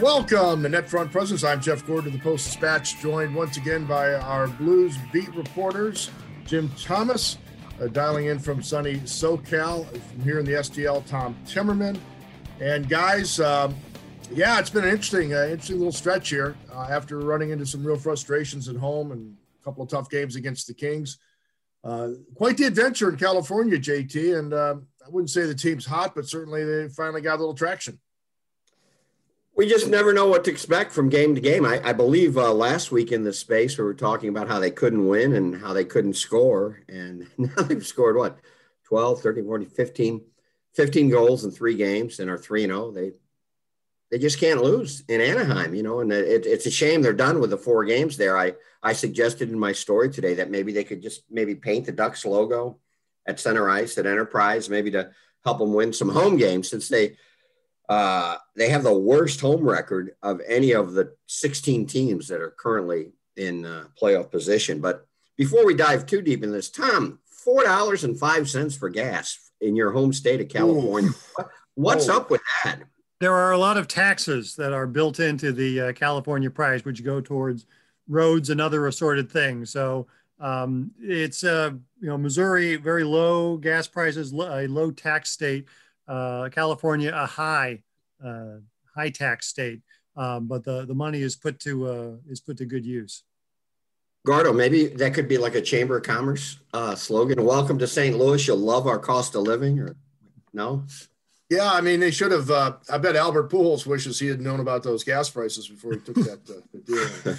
Welcome to NetFront Presence. I'm Jeff Gordon of the Post Dispatch, joined once again by our Blues beat reporters, Jim Thomas, uh, dialing in from sunny SoCal, from here in the STL, Tom Timmerman. And guys, um, yeah, it's been an interesting, uh, interesting little stretch here uh, after running into some real frustrations at home and a couple of tough games against the Kings. Uh, quite the adventure in California, JT. And uh, I wouldn't say the team's hot, but certainly they finally got a little traction we just never know what to expect from game to game. I, I believe uh, last week in the space we were talking about how they couldn't win and how they couldn't score. And now they've scored what, 12, 13, 14, 15, 15 goals in three games and are 3 0. They they just can't lose in Anaheim, you know, and it, it's a shame they're done with the four games there. I, I suggested in my story today that maybe they could just maybe paint the Ducks logo at center ice at Enterprise, maybe to help them win some home games since they – uh, they have the worst home record of any of the 16 teams that are currently in uh, playoff position. But before we dive too deep in this, Tom, four dollars and five cents for gas in your home state of California. Ooh. What's oh. up with that? There are a lot of taxes that are built into the uh, California price, which go towards roads and other assorted things. So um, it's uh, you know Missouri very low gas prices, a low tax state California a high uh, high tax state, um, but the the money is put to uh, is put to good use. Gardo, maybe that could be like a Chamber of Commerce uh, slogan. Welcome to St. Louis. You'll love our cost of living, or no? Yeah, I mean, they should have. Uh, I bet Albert Pujols wishes he had known about those gas prices before he took that uh, deal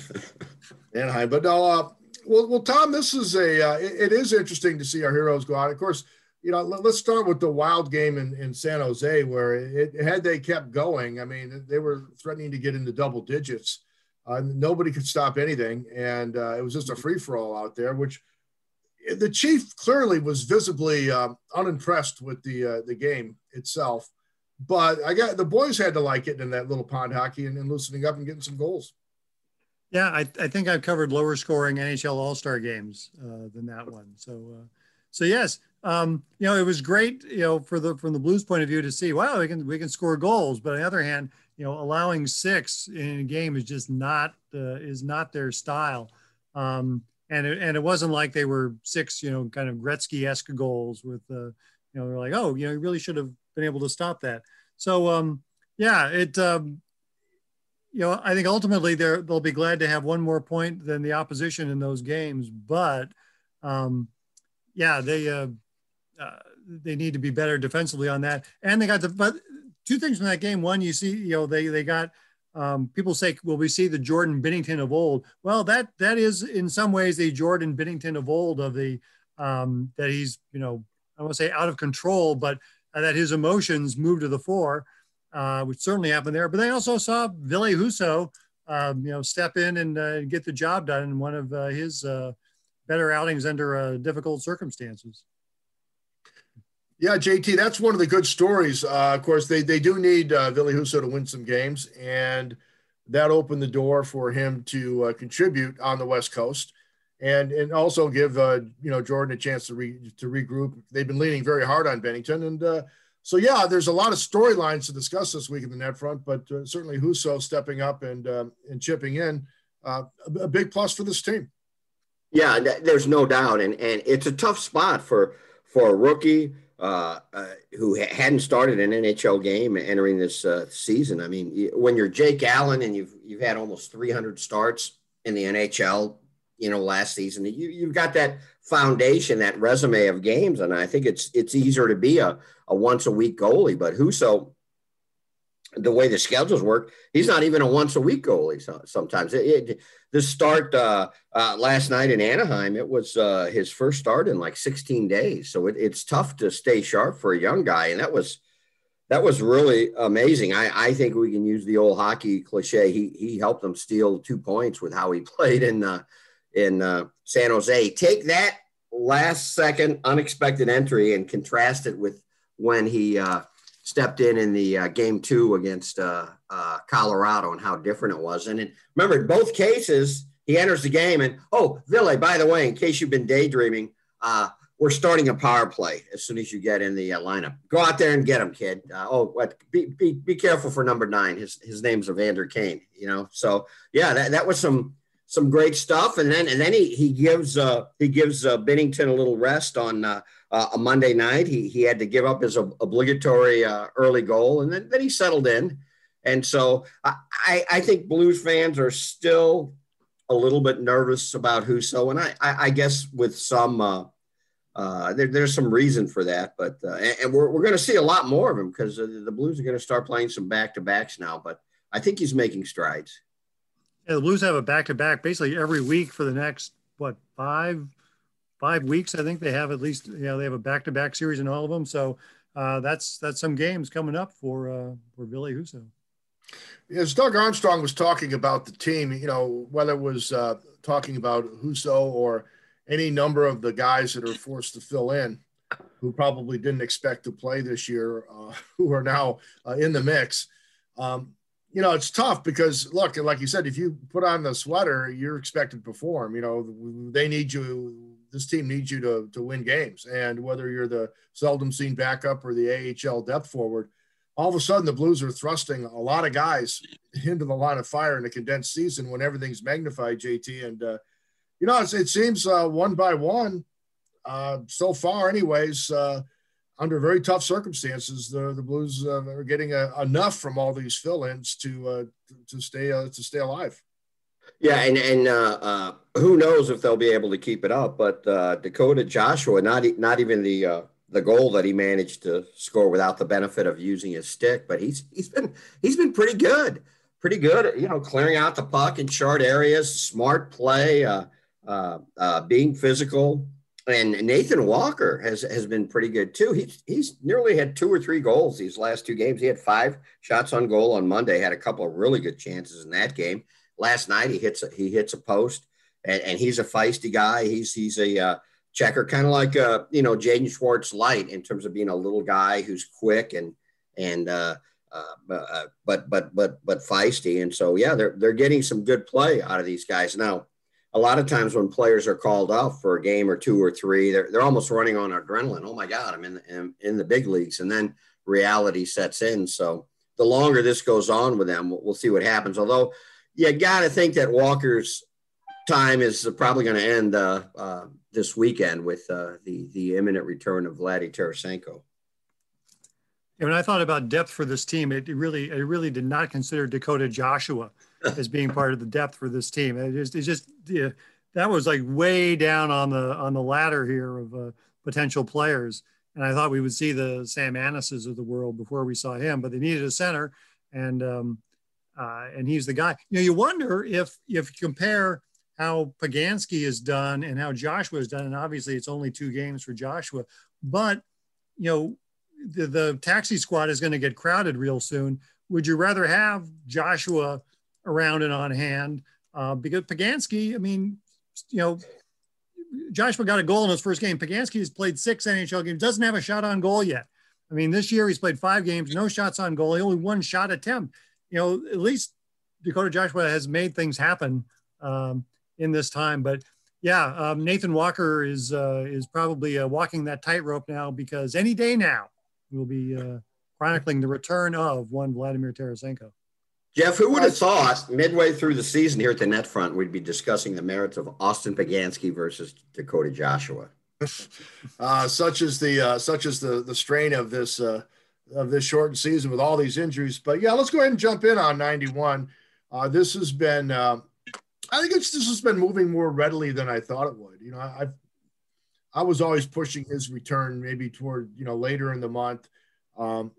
in Anaheim. But no, uh, well, well, Tom, this is a. Uh, it, it is interesting to see our heroes go out. Of course, you know, let, us start with the wild game in, in San Jose, where it, had they kept going, I mean, they were threatening to get into double digits. Uh, nobody could stop anything, and uh, it was just a free for all out there. Which the chief clearly was visibly uh, unimpressed with the uh, the game itself. But I got the boys had to like it in that little pond hockey and, and loosening up and getting some goals. Yeah, I, I think I've covered lower scoring NHL All Star games uh, than that one. So, uh, so yes, um, you know, it was great, you know, for the from the Blues point of view to see, wow, we can we can score goals. But on the other hand, you know, allowing six in a game is just not uh, is not their style. Um, and it, and it wasn't like they were six, you know, kind of Gretzky-esque goals with, uh, you know, they're like, oh, you know, you really should have been able to stop that. So, um, yeah, it, um, you know, I think ultimately they're, they'll be glad to have one more point than the opposition in those games. But, um, yeah, they, uh, uh, they need to be better defensively on that. And they got the but two things from that game. One, you see, you know, they they got um, people say, "Will we see the Jordan Binnington of old?" Well, that that is in some ways the Jordan Binnington of old of the um, that he's you know I won't say out of control, but uh, that his emotions move to the fore, uh, which certainly happened there. But they also saw Ville Husso, um, you know, step in and uh, get the job done in one of uh, his uh, better outings under difficult circumstances. Yeah, JT, that's one of the good stories. Uh, of course, they they do need uh, Ville Husso to win some games, and that opened the door for him to uh, contribute on the West Coast, and and also give uh, you know Jordan a chance to re, to regroup. They've been leaning very hard on Binnington, and uh, so yeah, there's a lot of storylines to discuss this week in the net front, but uh, certainly Husso stepping up and um, and chipping in, uh, a, a big plus for this team. Yeah, there's no doubt, and and it's a tough spot for for a rookie uh, uh, who hadn't started an NHL game entering this uh, season. I mean, when you're Jake Allen and you've you've had almost 300 starts in the NHL, you know, last season, you you've got that foundation, that resume of games, and I think it's it's easier to be a, a once a week goalie. But Husso the way the schedules work, he's not even a once a week goalie. Sometimes it, it, the start uh, uh, last night in Anaheim, it was uh, his first start in like 16 days. So it, it's tough to stay sharp for a young guy, and that was that was really amazing. I, I think we can use the old hockey cliche. He he helped them steal two points with how he played in uh, in uh, San Jose. Take that last second unexpected entry and contrast it with when he uh, stepped in in the uh, game two against uh, uh, Colorado and how different it was. And in, remember, in both cases, he enters the game and, oh, Ville, by the way, in case you've been daydreaming, uh, we're starting a power play as soon as you get in the uh, lineup. Go out there and get him, kid. Uh, oh, what? Be, be be careful for number nine. His his name's Evander Kane. You know, so yeah, that, that was some some great stuff. And then and then he he gives uh, he gives uh, Binnington a little rest on uh, a Monday night. He he had to give up his obligatory uh, early goal, and then then he settled in. And so I I think Blues fans are still a little bit nervous about Husso, and I I, I guess with some. Uh, uh, there, there's some reason for that, but uh, and, and, we're, we're going to see a lot more of him because the Blues are going to start playing some back to backs now. But I think he's making strides. Yeah, the Blues have a back to back basically every week for the next what five five weeks. I think they have at least you know they have a back to back series in all of them. So uh, that's that's some games coming up for uh, for Ville Husso. As Doug Armstrong was talking about the team, you know whether it was uh, talking about Husso or any number of the guys that are forced to fill in who probably didn't expect to play this year, uh, who are now uh, in the mix. Um, you know, it's tough because look, like you said, if you put on the sweater, you're expected to perform. You know, they need you. This team needs you to to win games, and whether you're the seldom seen backup or the AHL depth forward, all of a sudden the Blues are thrusting a lot of guys into the line of fire in a condensed season when everything's magnified. JT and uh, you know, it seems uh, one by one, uh, so far, anyways, uh, under very tough circumstances, the the Blues uh, are getting uh, enough from all these fill-ins to uh, to stay to stay alive. Yeah, and and who knows if they'll be able to keep it up? But Dakota Joshua, not not even the the goal that he managed to score without the benefit of using his stick, but he's he's been he's been pretty good, pretty good. You know, clearing out the puck in short areas, smart play. Uh, uh, uh, being physical. And Nathan Walker has has been pretty good too. He's he's nearly had two or three goals these last two games. He had five shots on goal on Monday. Had a couple of really good chances in that game. Last night he hits a, he hits a post, and, and he's a feisty guy. He's he's a uh, checker, kind of like uh, you know Jaden Schwartz light in terms of being a little guy who's quick and and uh, uh, uh, but but but but feisty. And so yeah, they're they're getting some good play out of these guys now a lot of times when players are called up for a game or two or three, they're, they're almost running on adrenaline. Oh my God, I'm in the, in, in the big leagues. And then reality sets in. So the longer this goes on with them, we'll, we'll see what happens. Although you got to think that Walker's time is probably going to end uh, uh, this weekend with uh, the, the imminent return of Vladdy Tarasenko. when I thought about depth for this team, it really, it really did not consider Dakota Joshua as being part of the depth for this team. It just, it just yeah, that was like way down on the on the ladder here of uh, potential players. And I thought we would see the Sam Annises of the world before we saw him, but they needed a center, and um, uh, and he's the guy. You know, you wonder if if you compare how Poganski is done and how Joshua is done, and obviously it's only two games for Joshua, but you know the, the taxi squad is going to get crowded real soon. Would you rather have Joshua around and on hand. Uh, because Poganski, I mean, you know, Joshua got a goal in his first game. Poganski has played six NHL games, doesn't have a shot on goal yet. I mean, this year he's played five games, no shots on goal, only one shot attempt. You know, at least Dakota Joshua has made things happen um, in this time. But yeah, um, Nathan Walker is uh, is probably uh, walking that tightrope now because any day now we'll be uh, chronicling the return of one Vladimir Tarasenko. Jeff, who would have thought midway through the season here at the net front we'd be discussing the merits of Austin Poganski versus Dakota Joshua? Uh, such is the uh, such is the the strain of this uh, of this shortened season with all these injuries. But yeah, let's go ahead and jump in on 91. Uh, this has been uh, I think it's this has been moving more readily than I thought it would. You know, I I was always pushing his return maybe toward you know later in the month. Um,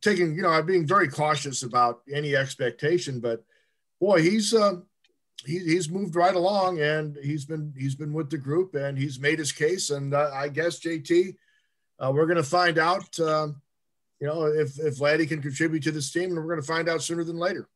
taking, you know, I'm being very cautious about any expectation, but boy, he's uh, he, he's moved right along, and he's been he's been with the group, and he's made his case, and uh, I guess JT, uh, we're going to find out, um, you know, if if Vladdy can contribute to this team, and we're going to find out sooner than later.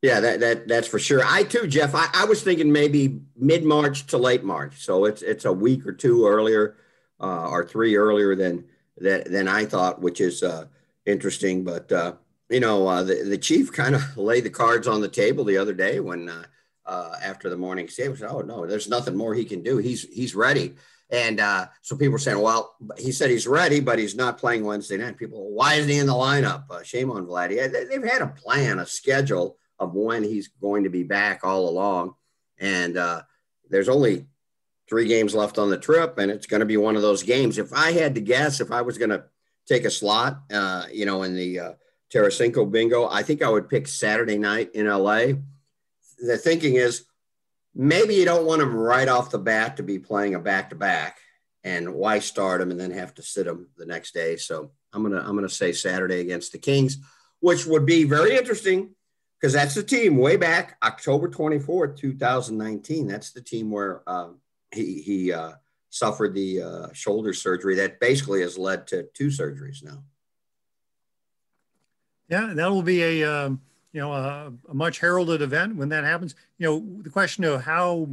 Yeah, that, that that's for sure. I too, Jeff. I, I was thinking maybe mid March to late March, so it's it's a week or two earlier, uh, or three earlier than than than I thought, which is uh, interesting. But uh, you know, uh, the the chief kind of laid the cards on the table the other day when uh, uh, after the morning save. Oh no, there's nothing more he can do. He's he's ready. And uh, so people were saying, well, he said he's ready, but he's not playing Wednesday night. People, why isn't he in the lineup? Uh, shame on Vladdy. They've had a plan, a schedule of when he's going to be back all along. And uh, there's only three games left on the trip, and it's going to be one of those games. If I had to guess, if I was going to take a slot, uh, you know, in the uh, Tarasenko bingo, I think I would pick Saturday night in LA. The thinking is maybe you don't want him right off the bat to be playing a back to back, and why start him and then have to sit him the next day? So I'm gonna I'm gonna say Saturday against the Kings, which would be very interesting because that's the team way back October 24th, 2019. That's the team where um, he he uh, suffered the uh, shoulder surgery that basically has led to two surgeries now. Yeah, that will be a um, you know a, a, much heralded event when that happens. You know, the question of how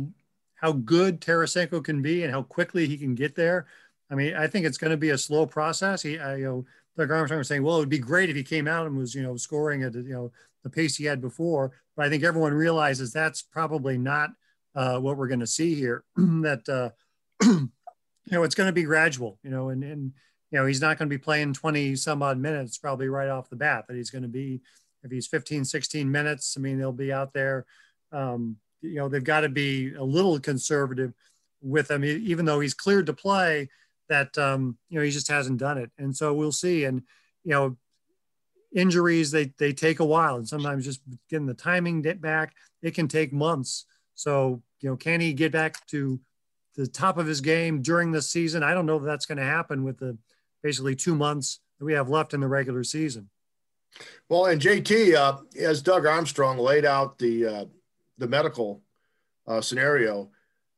how good Tarasenko can be and how quickly he can get there. I mean, I think it's going to be a slow process. He, I, you know, Doug Armstrong was saying, well, it would be great if he came out and was you know scoring at you know the pace he had before. But I think everyone realizes that's probably not uh, what we're going to see here. that uh, you know it's going to be gradual. You know, and and you know he's not going to be playing 20 some odd minutes probably right off the bat. That he's going to be if he's 15, 16 minutes. I mean, they'll be out there. Um, you know, they've got to be a little conservative with him, even though he's cleared to play. That um, you know he just hasn't done it, and so we'll see. And you know, injuries they they take a while and sometimes just getting the timing back it can take months so you know can he get back to the top of his game during the season i don't know if that's going to happen with the basically two months that we have left in the regular season well and jt uh, as doug armstrong laid out the uh, the medical uh, scenario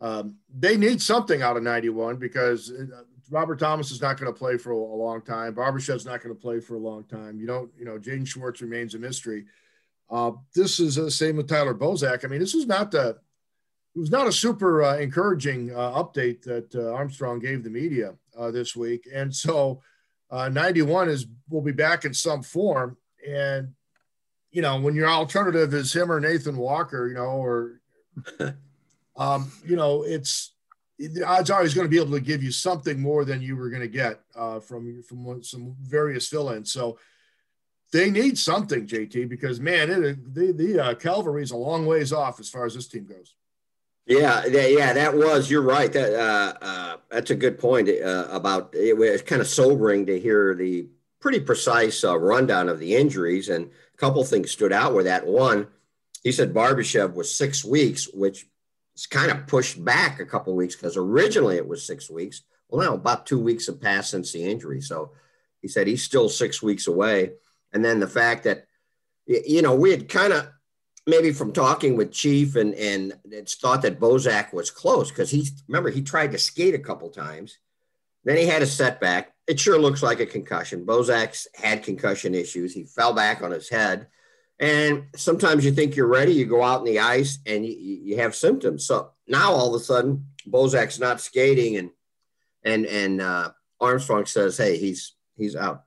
um, they need something out of 91 because uh, Robert Thomas is not going to play for a, long time. Barbashev's not going to play for a long time. You don't, you know, Jaden Schwartz remains a mystery. Uh, this is the same with Tyler Bozak. I mean, this is not the, it was not a super uh, encouraging update that Armstrong gave the media this week. And so uh, 91 is, will be back in some form. And, you know, when your alternative is him or Nathan Walker, you know, or, um, you know, it's, the odds are he's going to be able to give you something more than you were going to get uh, from from some various fill-ins. So they need something, JT, because man, it, the the uh, cavalry is a long ways off as far as this team goes. Yeah, yeah, that was. You're right. That uh, uh, that's a good point uh, about. It was kind of sobering to hear the pretty precise uh, rundown of the injuries, and a couple things stood out with that. One, he said Barbashev was six weeks, which is kind of pushed back a couple weeks because originally it was six weeks. Well, now about two weeks have passed since the injury. So he said he's still six weeks away. And then the fact that, you know, we had kind of maybe from talking with Chief and and it's thought that Bozak was close because he remember he tried to skate a couple times. Then he had a setback. It sure looks like a concussion. Bozak's had concussion issues. He fell back on his head. And sometimes you think you're ready, you go out in the ice and you, you have symptoms. So now all of a sudden, Bozak's not skating, and and and uh, Armstrong says, "Hey, he's he's out.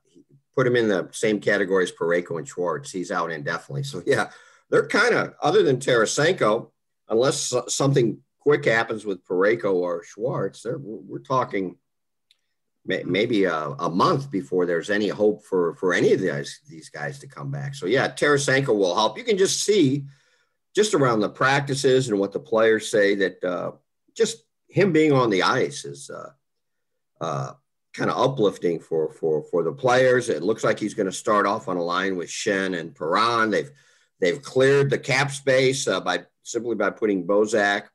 Put him in the same category as Parayko and Schwartz. He's out indefinitely." So yeah, they're kind of other than Tarasenko, unless something quick happens with Parayko or Schwartz, they're we're talking maybe a, a, month before there's any hope for for any of these these guys to come back. So yeah, Tarasenko will help. You can just see just around the practices and what the players say that uh, just him being on the ice is uh, uh, kind of uplifting for for for the players. It looks like he's going to start off on a line with Schenn and Perron. They've they've cleared the cap space uh, by simply by putting Bozak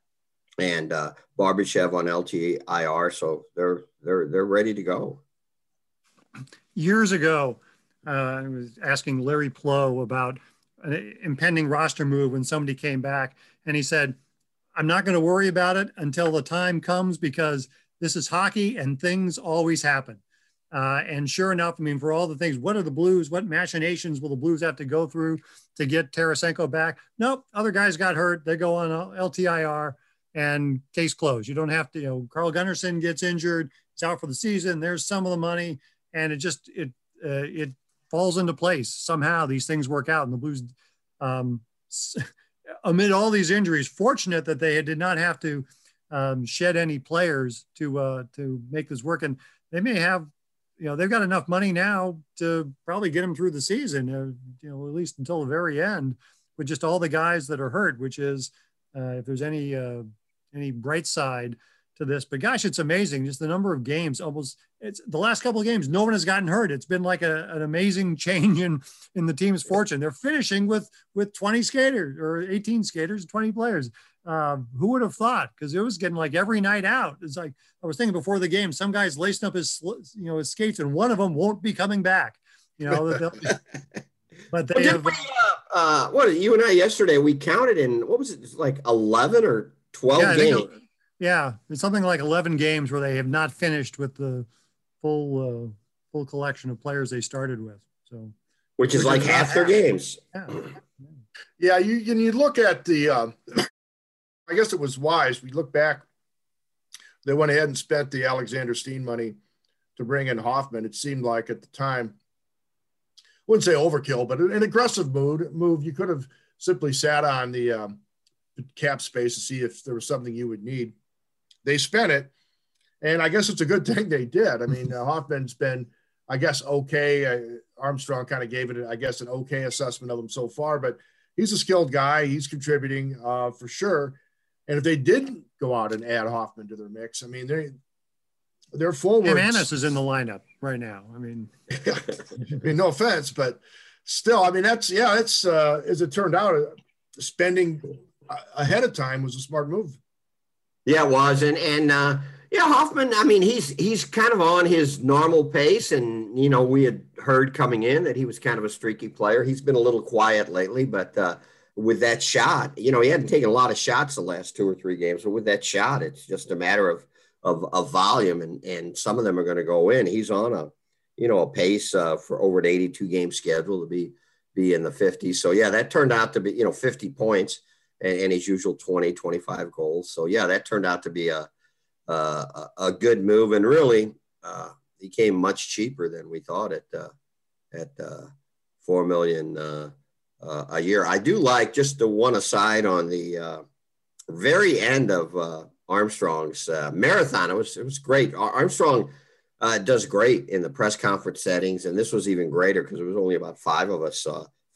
and uh, Barbashev on LTIR, so they're they're they're ready to go. Years ago, uh, I was asking Larry Pleau about an impending roster move when somebody came back, and he said, "I'm not going to worry about it until the time comes because this is hockey and things always happen." Uh, and sure enough, I mean, for all the things, what are the Blues? What machinations will the Blues have to go through to get Tarasenko back? Nope, other guys got hurt. They go on LTIR and case closed. You don't have to, you know, Carl Gunnarsson gets injured, it's out for the season. There's some of the money, and it just it uh, it falls into place somehow. These things work out, and the Blues, um, amid all these injuries, fortunate that they did not have to um, shed any players to uh, to make this work. And they may have, you know, they've got enough money now to probably get them through the season, uh, you know, at least until the very end, with just all the guys that are hurt. Which is, uh, if there's any uh, any bright side to this. But gosh, it's amazing just the number of games. Almost it's the last couple of games, no one has gotten hurt. It's been like a, an amazing change in in the team's fortune. They're finishing with with 20 skaters or 18 skaters, 20 players. Uh, who would have thought? Because it was getting like every night out. It's like I was thinking before the game, some guys lacing up his you know his skates, and one of them won't be coming back. You know, but they well, have. We, uh, uh, what you and I yesterday we counted in what was it like 11 or 12 yeah, games? Yeah, it's something like 11 games where they have not finished with the full uh, full collection of players they started with. So, which is like half their games. Yeah, yeah. You and you look at the. Um, I guess it was wise. We look back. They went ahead and spent the Alexander Steen money to bring in Hoffman. It seemed like at the time, I wouldn't say overkill, but an aggressive move. Move you could have simply sat on the um, cap space to see if there was something you would need they spent it, and I guess it's a good thing they did. I mean, uh, Hoffman's been, I guess, okay. Uh, Armstrong kind of gave it, I guess, an okay assessment of him so far, but he's a skilled guy. He's contributing uh, for sure. And if they didn't go out and add Hoffman to their mix, I mean, they they're forward. Annis is in the lineup right now. I mean, I mean, no offense, but still, I mean, that's yeah, it's uh, as it turned out, spending ahead of time was a smart move. Yeah, it was, and and uh, yeah, Hoffman. I mean, he's he's kind of on his normal pace, and you know, we had heard coming in that he was kind of a streaky player. He's been a little quiet lately, but uh, with that shot, you know, he hadn't taken a lot of shots the last two or three games, but with that shot, it's just a matter of of, of volume, and and some of them are going to go in. He's on a you know a pace uh, for over an 82 game schedule to be be in the 50s. So yeah, that turned out to be you know 50 points and, and his usual 20, 25 goals. So yeah, that turned out to be a, a, a good move. And really, uh, he came much cheaper than we thought at, uh, at uh, 4 million uh, uh, a year. I do like just the one aside on the uh, very end of Armstrong's marathon. It was, it was great. Armstrong does great in the press conference settings. And this was even greater because it was only about five of us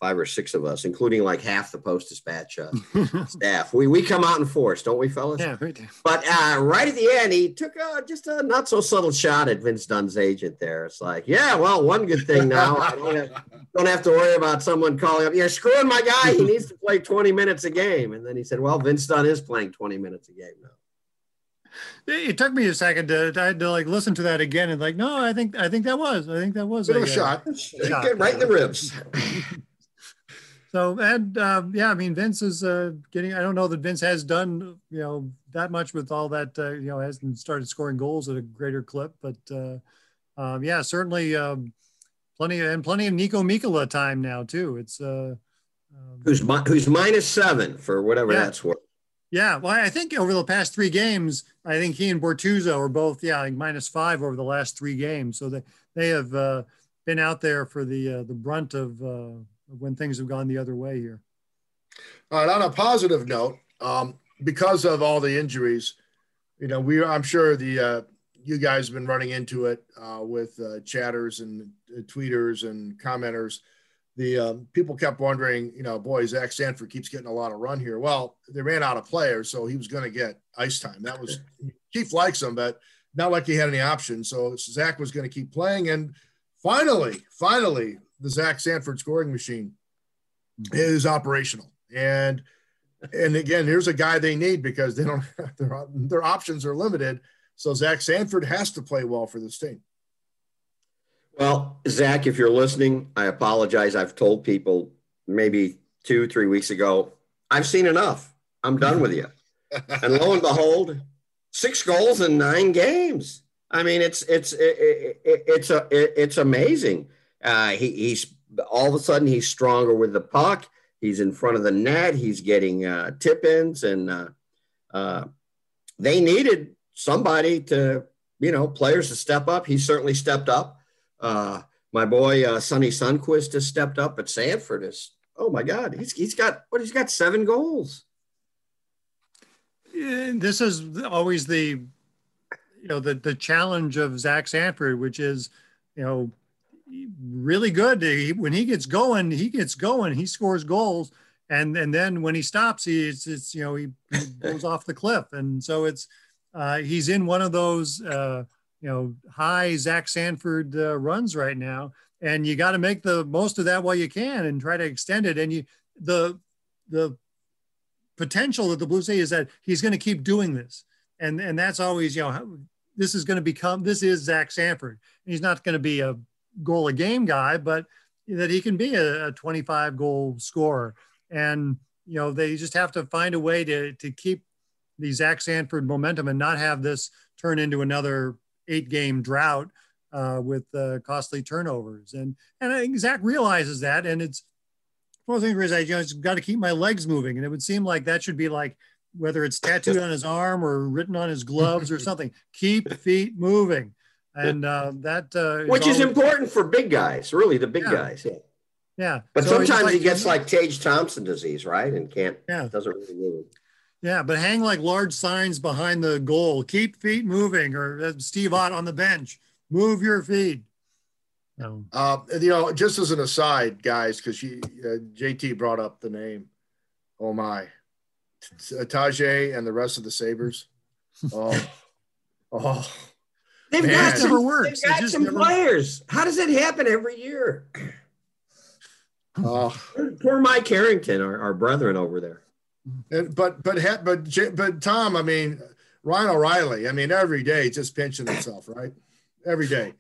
five or six of us, including like half the Post Dispatch uh, staff. We we come out in force, don't we, fellas? Yeah, we do. But uh, right at the end, he took uh, just a not so subtle shot at Vince Dunn's agent. There, it's like, yeah, well, one good thing now, I don't have, don't have to worry about someone calling up. Yeah, screwing my guy. He needs to play twenty minutes a game. And then he said, well, Vince Dunn is playing twenty minutes a game now. It took me a second to, to, to, like listen to that again and like, no, I think I think that was I think that was a, a shot. shot. right in the ribs. So and uh, yeah, I mean Vince is uh, getting. I don't know that Vince has done you know that much with all that. Uh, you know, hasn't started scoring goals at a greater clip, but uh, um, yeah, certainly um, plenty and plenty of Niko Mikkola time now too. It's uh, um, who's who's minus seven for whatever yeah. that's worth. Yeah, well, I think over the past three games, I think he and Bortuzzo are both yeah like minus five over the last three games. So they they have uh, been out there for the uh, the brunt of uh, when things have gone the other way here. All right. On a positive note, um, because of all the injuries, you know, we I'm sure the uh, you guys have been running into it uh, with uh, chatters and uh, tweeters and commenters. The um, people kept wondering, you know, boy, Zach Sanford keeps getting a lot of run here. Well, they ran out of players, so he was going to get ice time. That was Keith likes him, but not like he had any options. So Zach was going to keep playing, and finally, finally, the Zach Sanford scoring machine is operational. And and again, here's a guy they need because they don't their their options are limited. So Zach Sanford has to play well for this team. Well, Zach, if you're listening, I apologize. I've told people maybe two, three weeks ago, I've seen enough. I'm done with you. and lo and behold, six goals in nine games. I mean, it's it's it, it, it's a it, it's amazing. Uh, he, he's all of a sudden he's stronger with the puck. He's in front of the net. He's getting uh, tip ins, and uh, uh, they needed somebody to, you know, players to step up. He certainly stepped up. Uh, my boy uh, Sonny Sundqvist has stepped up, but Sanford is. Oh my God, he's he's got what? He's got seven goals. this is always the, you know, the the challenge of Zach Sanford, which is, you know, really good. He, when he gets going, he gets going. He scores goals, and and then when he stops, he it's, you know he, he goes off the cliff, and so it's uh, he's in one of those uh, you know high Zach Sanford uh, runs right now, and you got to make the most of that while you can and try to extend it. And you the the potential that the Blues say is that he's going to keep doing this, and and that's always you know this is going to become this is Zach Sanford. He's not going to be a goal a game guy, but that he can be a, a 25 goal scorer. And you know they just have to find a way to to keep the Zach Sanford momentum and not have this turn into another eight game drought uh, with uh, costly turnovers. And and I think Zach realizes that, and it's one of the things I you know, just got to keep my legs moving, and it would seem like that should be like whether it's tattooed on his arm or written on his gloves or something. Keep feet moving, and uh, that uh, which is, important for big guys, really the big yeah. guys. Yeah. Yeah. But so sometimes like, he gets like Tage Thompson disease, right? And can't, yeah. doesn't really move. Yeah, but hang like large signs behind the goal. Keep feet moving, or uh, Steve Ott on the bench. Move your feet. No. Uh, you know, just as an aside, guys, because uh, JT brought up the name. Oh my, Tage and the rest of the Sabres. Oh, oh. They've man. got some, they've got some players. How does it happen every year? Oh, poor Mike Harrington, our, our brethren over there. And, but but but but Tom, I mean Ryan O'Reilly. I mean every day just pinching himself, right? Every day.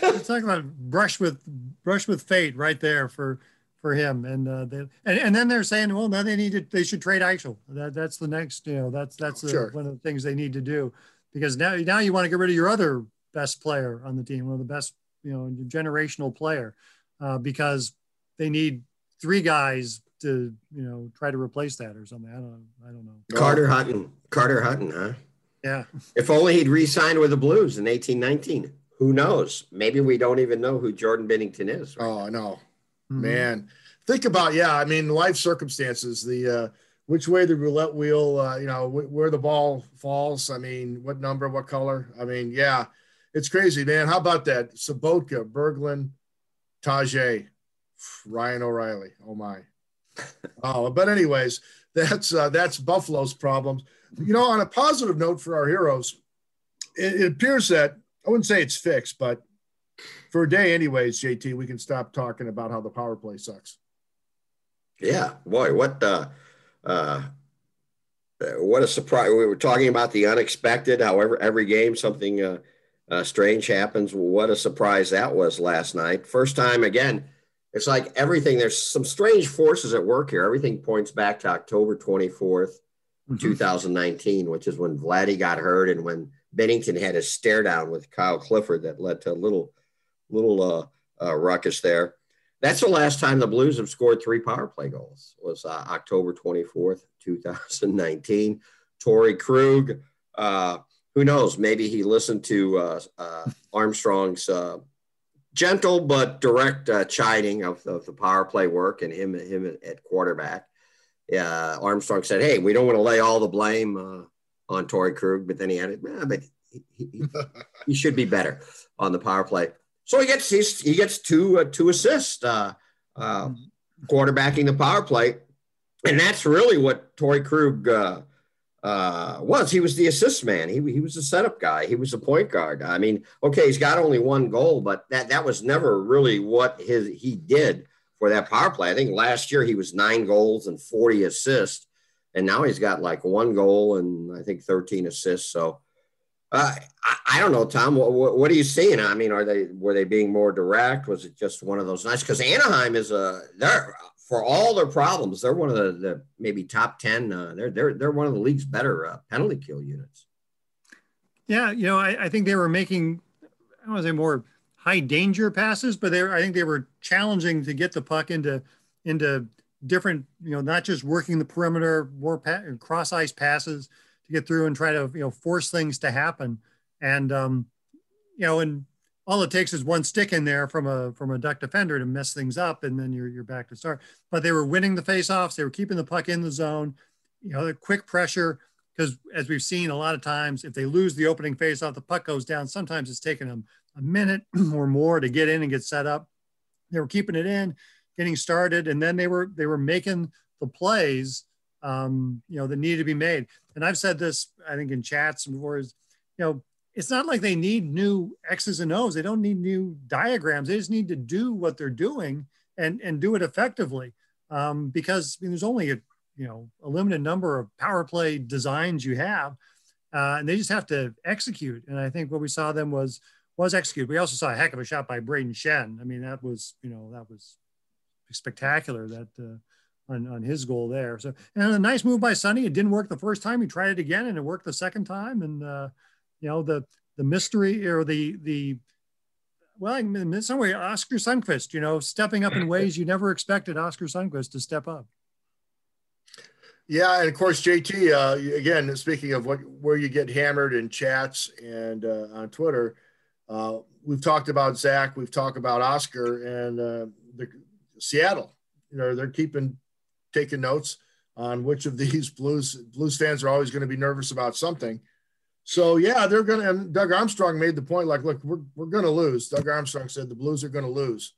We're talking about brush with brush with fate right there for for him, and uh, they, and and then they're saying, well, now they need to they should trade Eichel. That that's the next, you know, that's that's the, sure. one of the things they need to do because now now you want to get rid of your other best player on the team, one of the best, you know, generational player, uh, because they need three guys to you know try to replace that or something. I don't know. I don't know. Carter Hutton, Carter Hutton, huh? Yeah. If only he'd re-signed with the Blues in 1819. Who knows? Maybe we don't even know who Jordan Binnington is. Right? Oh no, mm-hmm. man. Think about yeah. I mean, life circumstances. The uh, which way the roulette wheel. Uh, you know wh- where the ball falls. I mean, what number, what color. I mean, yeah, it's crazy, man. How about that? Sobotka, Berglund, Tage, Ryan O'Reilly. Oh my. oh, but anyways, that's uh, that's Buffalo's problems. You know, on a positive note for our heroes, it, it appears that I wouldn't say it's fixed, but for a day, anyways, JT, we can stop talking about how the power play sucks. Yeah, boy, what uh, uh, what a surprise! We were talking about the unexpected. However, every game something uh, uh, strange happens. What a surprise that was last night. First time again it's like everything there's some strange forces at work here everything points back to october 24th mm-hmm. 2019 which is when vladdy got hurt and when Binnington had a stare down with kyle clifford that led to a little little uh, uh, ruckus there that's the last time the blues have scored three power play goals was uh, october 24th 2019 torey krug uh, who knows maybe he listened to uh, uh, armstrong's gentle but direct uh, chiding of, of, the power play work and him him at quarterback. Uh, Armstrong said, "Hey, we don't want to lay all the blame uh, on Torey Krug," but then he added, eh, "But he, he, he, should be better on the power play." So he gets he gets two uh, two assists uh, uh, quarterbacking the power play, and that's really what Torey Krug uh, was. He was the assist man. He, he was the setup guy. He was the point guard. I mean, okay, he's got only one goal, but that that was never really what his he did for that power play. I think last year he was nine goals and 40 assists, and now he's got like one goal and I think 13 assists. So uh, I, I, don't know, Tom. What, what, are you seeing? I mean, are they were they being more direct? Was it just one of those nights? Because Anaheim is a they're for all their problems, they're one of the, the maybe top ten. Uh, they're they're they're one of the league's better uh, penalty kill units. Yeah, you know, I, I think they were making I don't want to say more high danger passes, but they were, I think they were challenging to get the puck into into different, you know, not just working the perimeter, more pa- cross ice passes to get through and try to you know force things to happen. And um, you know, and all it takes is one stick in there from a from a duck defender to mess things up, and then you're you're back to start. But they were winning the faceoffs. They were keeping the puck in the zone. You know, the quick pressure, because as we've seen a lot of times, if they lose the opening faceoff the puck goes down. Sometimes it's taking them a minute or more to get in and get set up. They were keeping it in, getting started, and then they were they were making the plays, um, you know, that needed to be made. And I've said this, I think, in chats and before is, you know, it's not like they need new X's and O's. They don't need new diagrams. They just need to do what they're doing and and do it effectively. Um, because I mean, there's only a you know a limited number of power play designs you have, uh, and they just have to execute. And I think what we saw them was was execute. We also saw a heck of a shot by Brayden Schenn. I mean, that was you know that was spectacular. That uh, on, on his goal there. So, and a nice move by Sonny. It didn't work the first time. He tried it again and it worked the second time. And, uh, you know, the, the mystery or the, the, well, in some way, Oscar Sundqvist, you know, stepping up in ways you never expected Oscar Sundqvist to step up. Yeah, and of course, JT. Uh, again, speaking of what where you get hammered in chats and uh, on Twitter, uh, we've talked about Zach, we've talked about Oscar, and uh, the, Seattle. You know, they're keeping taking notes on which of these Blues Blues fans are always going to be nervous about something. So yeah, they're going to. And Doug Armstrong made the point, like, look, we're we're going to lose. Doug Armstrong said the Blues are going to lose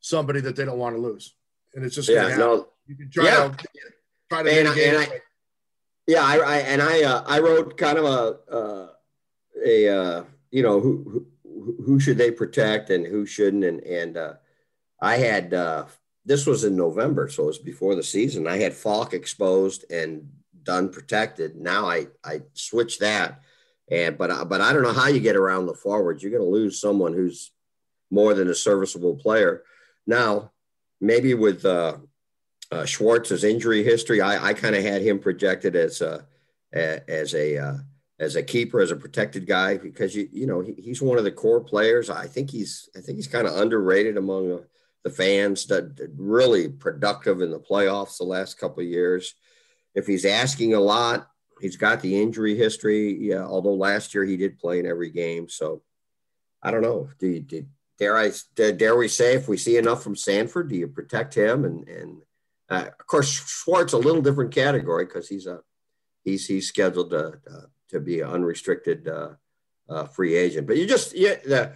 somebody that they don't want to lose, and it's just yeah, no, you can try yeah. to try to and, and I, yeah, I, I and I uh, I wrote kind of a uh, a uh, you know who, who who should they protect and who shouldn't, and and uh, I had uh, this was in November, so it was before the season. I had Faulk exposed and Dunn protected. Now I I switched that, and but but I don't know how you get around the forwards. You're going to lose someone who's more than a serviceable player. Now maybe with uh, uh, Schwartz's injury history, I, I kind of had him projected as a as a uh, as a keeper, as a protected guy because you you know he, he's one of the core players. I think he's I think he's kind of underrated among the fans that really productive in the playoffs the last couple of years. If he's asking a lot, he's got the injury history. Yeah, although last year he did play in every game. So I don't know. Do you, do, dare I dare we say if we see enough from Sanford, do you protect him? And and uh, of course Schwartz a little different category because he's a he's he's scheduled to uh, to be an unrestricted uh, uh, free agent. But you just yeah the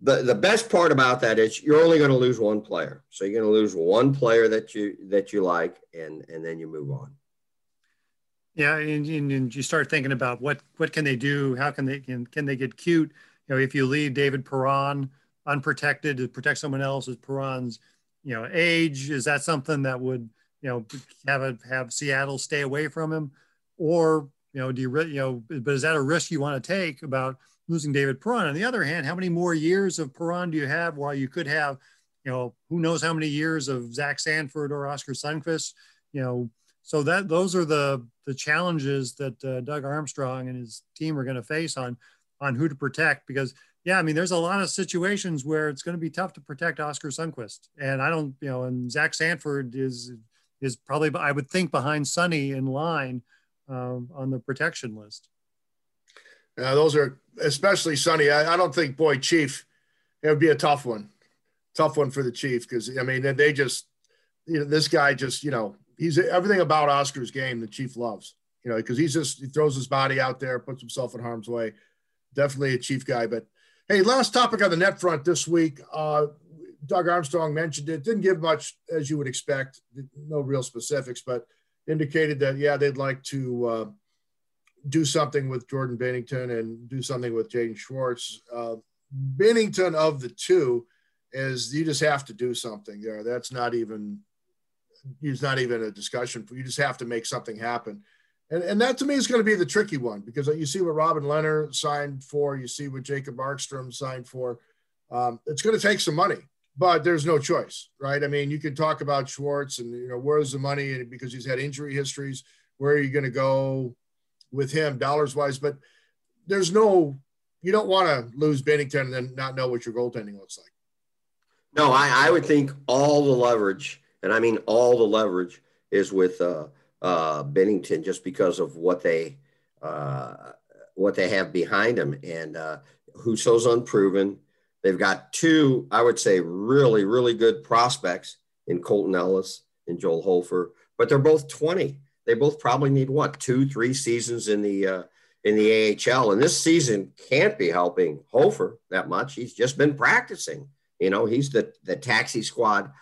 the, the best part about that is you're only going to lose one player. So you're going to lose one player that you that you like, and and then you move on. Yeah, and, and you start thinking about what what can they do? How can they can can they get cute? You know, if you leave David Perron unprotected to protect someone else's Perron's, you know, age, is that something that would you know have a have Seattle stay away from him, or you know, do you you know, but is that a risk you want to take about losing David Perron. On the other hand, how many more years of Perron do you have while you could have, you know, who knows how many years of Zach Sanford or Oscar Sundqvist, you know, so that those are the the challenges that uh, Doug Armstrong and his team are going to face on on who to protect because yeah, I mean there's a lot of situations where it's going to be tough to protect Oscar Sundqvist and I don't you know and Zach Sanford is is probably I would think behind Sonny in line um, on the protection list. Yeah, those are especially Sonny. I, I don't think boy Chief. It would be a tough one, tough one for the Chief because I mean they just you know this guy just you know he's everything about Oscar's game the Chief loves you know because he's just he throws his body out there, puts himself in harm's way. Definitely a Chief guy. But hey, last topic on the net front this week. Uh, Doug Armstrong mentioned it. Didn't give much as you would expect. No real specifics, but indicated that yeah they'd like to. Uh, do something with Jordan Binnington and do something with Jaden Schwartz. Uh, Binnington of the two is you just have to do something there. That's not even it's not even a discussion. You just have to make something happen. And, and that to me is going to be the tricky one because you see what Robin Lehner signed for, you see what Jacob Markstrom signed for. Um, it's going to take some money, but there's no choice, right? I mean, you can talk about Schwartz and you know where's the money because he's had injury histories. Where are you going to go? With him dollars wise, but there's no, you don't want to lose Binnington and then not know what your goaltending looks like. No, I, I would think all the leverage, and I mean all the leverage, is with uh, uh, Binnington just because of what they uh, what they have behind him, and uh, Husso's unproven. They've got two, I would say, really, really good prospects in Colton Ellis and Joel Hofer, but they're both 20 they both probably need what two, three seasons in the uh, in the AHL, and this season can't be helping Hofer that much. He's just been practicing. You know, he's the the taxi squad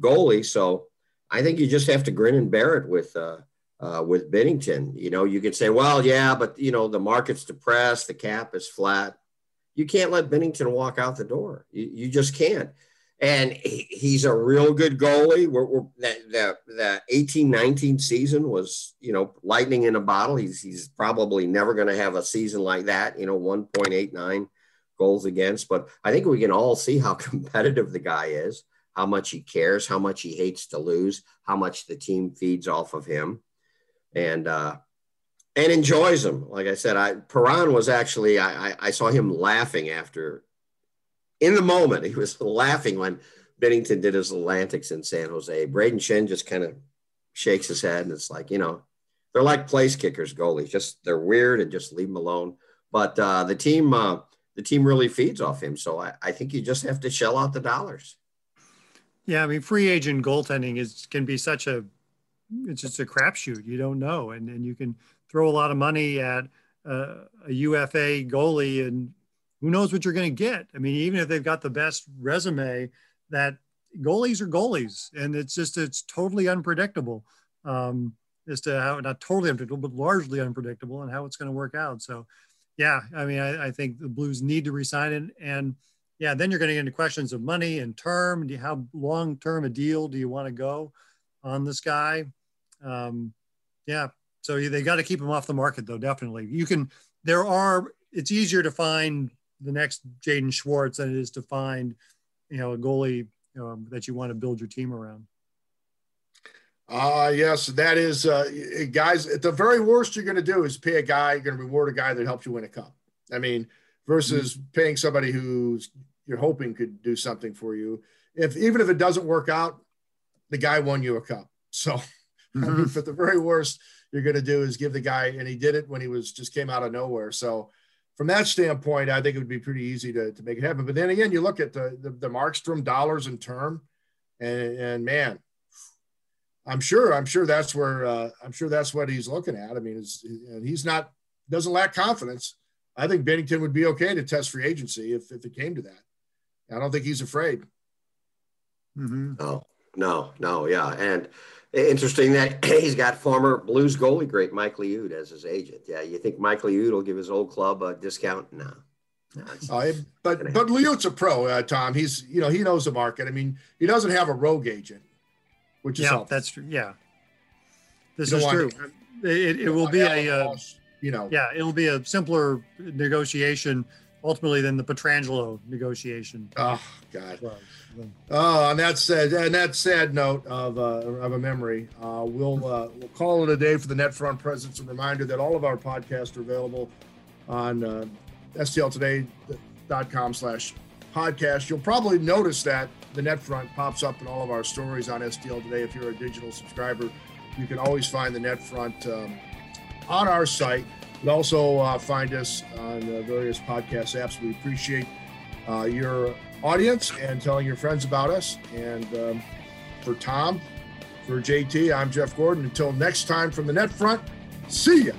goalie, so I think you just have to grin and bear it with uh, uh, with Binnington, You know, you can say, well, yeah, but you know the market's depressed, the cap is flat. You can't let Binnington walk out the door. You, you just can't and he, he's a real good goalie. We're, we're the, the, 18 19 season was, you know, lightning in a bottle. He's, he's probably never going to have a season like that, you know, 1.89 goals against. But I think we can all see how competitive the guy is, how much he cares, how much he hates to lose, how much the team feeds off of him. And, uh, and enjoys them. Like I said, I Perron was actually I, I saw him laughing after in the moment, he was laughing when Binnington did his Atlantics in San Jose. Braden Schenn just kind of shakes his head and it's like, you know, they're like place kickers, goalies. Just they're weird and just leave them alone. But uh, the team, uh, the team really feeds off him. So I, I think you just have to shell out the dollars. Yeah, I mean, free agent goaltending is can be such a it's just a crapshoot. You don't know, and and you can throw a lot of money at uh, a UFA goalie and who knows what you're going to get? I mean, even if they've got the best resume, that goalies are goalies, and it's just it's totally unpredictable um, as to how not totally unpredictable, but largely unpredictable, and how it's going to work out. So, yeah, I mean, I, I think the Blues need to resign it, and yeah, then you're going to get into questions of money and term. Do you, how long term a deal do you want to go on this guy? Um, yeah, so they got to keep him off the market, though. Definitely, you can. There are. It's easier to find the next Jaden Schwartz than it is to find, you know, a goalie um, that you want to build your team around. Uh, yes, that is, uh, guys, at the very worst you're going to do is pay a guy, you're going to reward a guy that helps you win a cup. I mean, versus mm-hmm. paying somebody who's you're hoping could do something for you. If even if it doesn't work out, the guy won you a cup. So, mm-hmm. I mean, for the very worst you're going to do is give the guy, and he did it when he was just came out of nowhere. So, from that standpoint, I think it would be pretty easy to, to make it happen. But then again, you look at the, the, the Markstrom dollars and term, and, and man, I'm sure I'm sure that's where uh, I'm sure that's what he's looking at. I mean, he's not doesn't lack confidence. I think Binnington would be okay to test free agency if, if it came to that. I don't think he's afraid. Mm-hmm. No, no, no, yeah, and Interesting that he's got former Blues goalie great Mike Liut as his agent. Yeah, you think Mike Liut will give his old club a discount? No. no uh, but but Liut's a pro, uh, Tom. He's you know he knows the market. I mean, he doesn't have a rogue agent, which is yeah, helpful. that's true. Yeah, this is true. it, it will be a uh, you know yeah it'll be a simpler negotiation ultimately than the Pietrangelo negotiation. Oh God. Oh, and that said, and that sad note of, uh, of a memory, uh, we'll uh, we'll call it a day for the NetFront presence. A reminder that all of our podcasts are available on uh, stltoday.com slash podcast. You'll probably notice that the NetFront pops up in all of our stories on STL Today. If you're a digital subscriber, you can always find the NetFront um, on our site. You can also uh, find us on uh, various podcast apps. We appreciate uh, your audience and telling your friends about us. And um, for Tom, for JT, I'm Jeff Gordon. Until next time from the net front, see ya.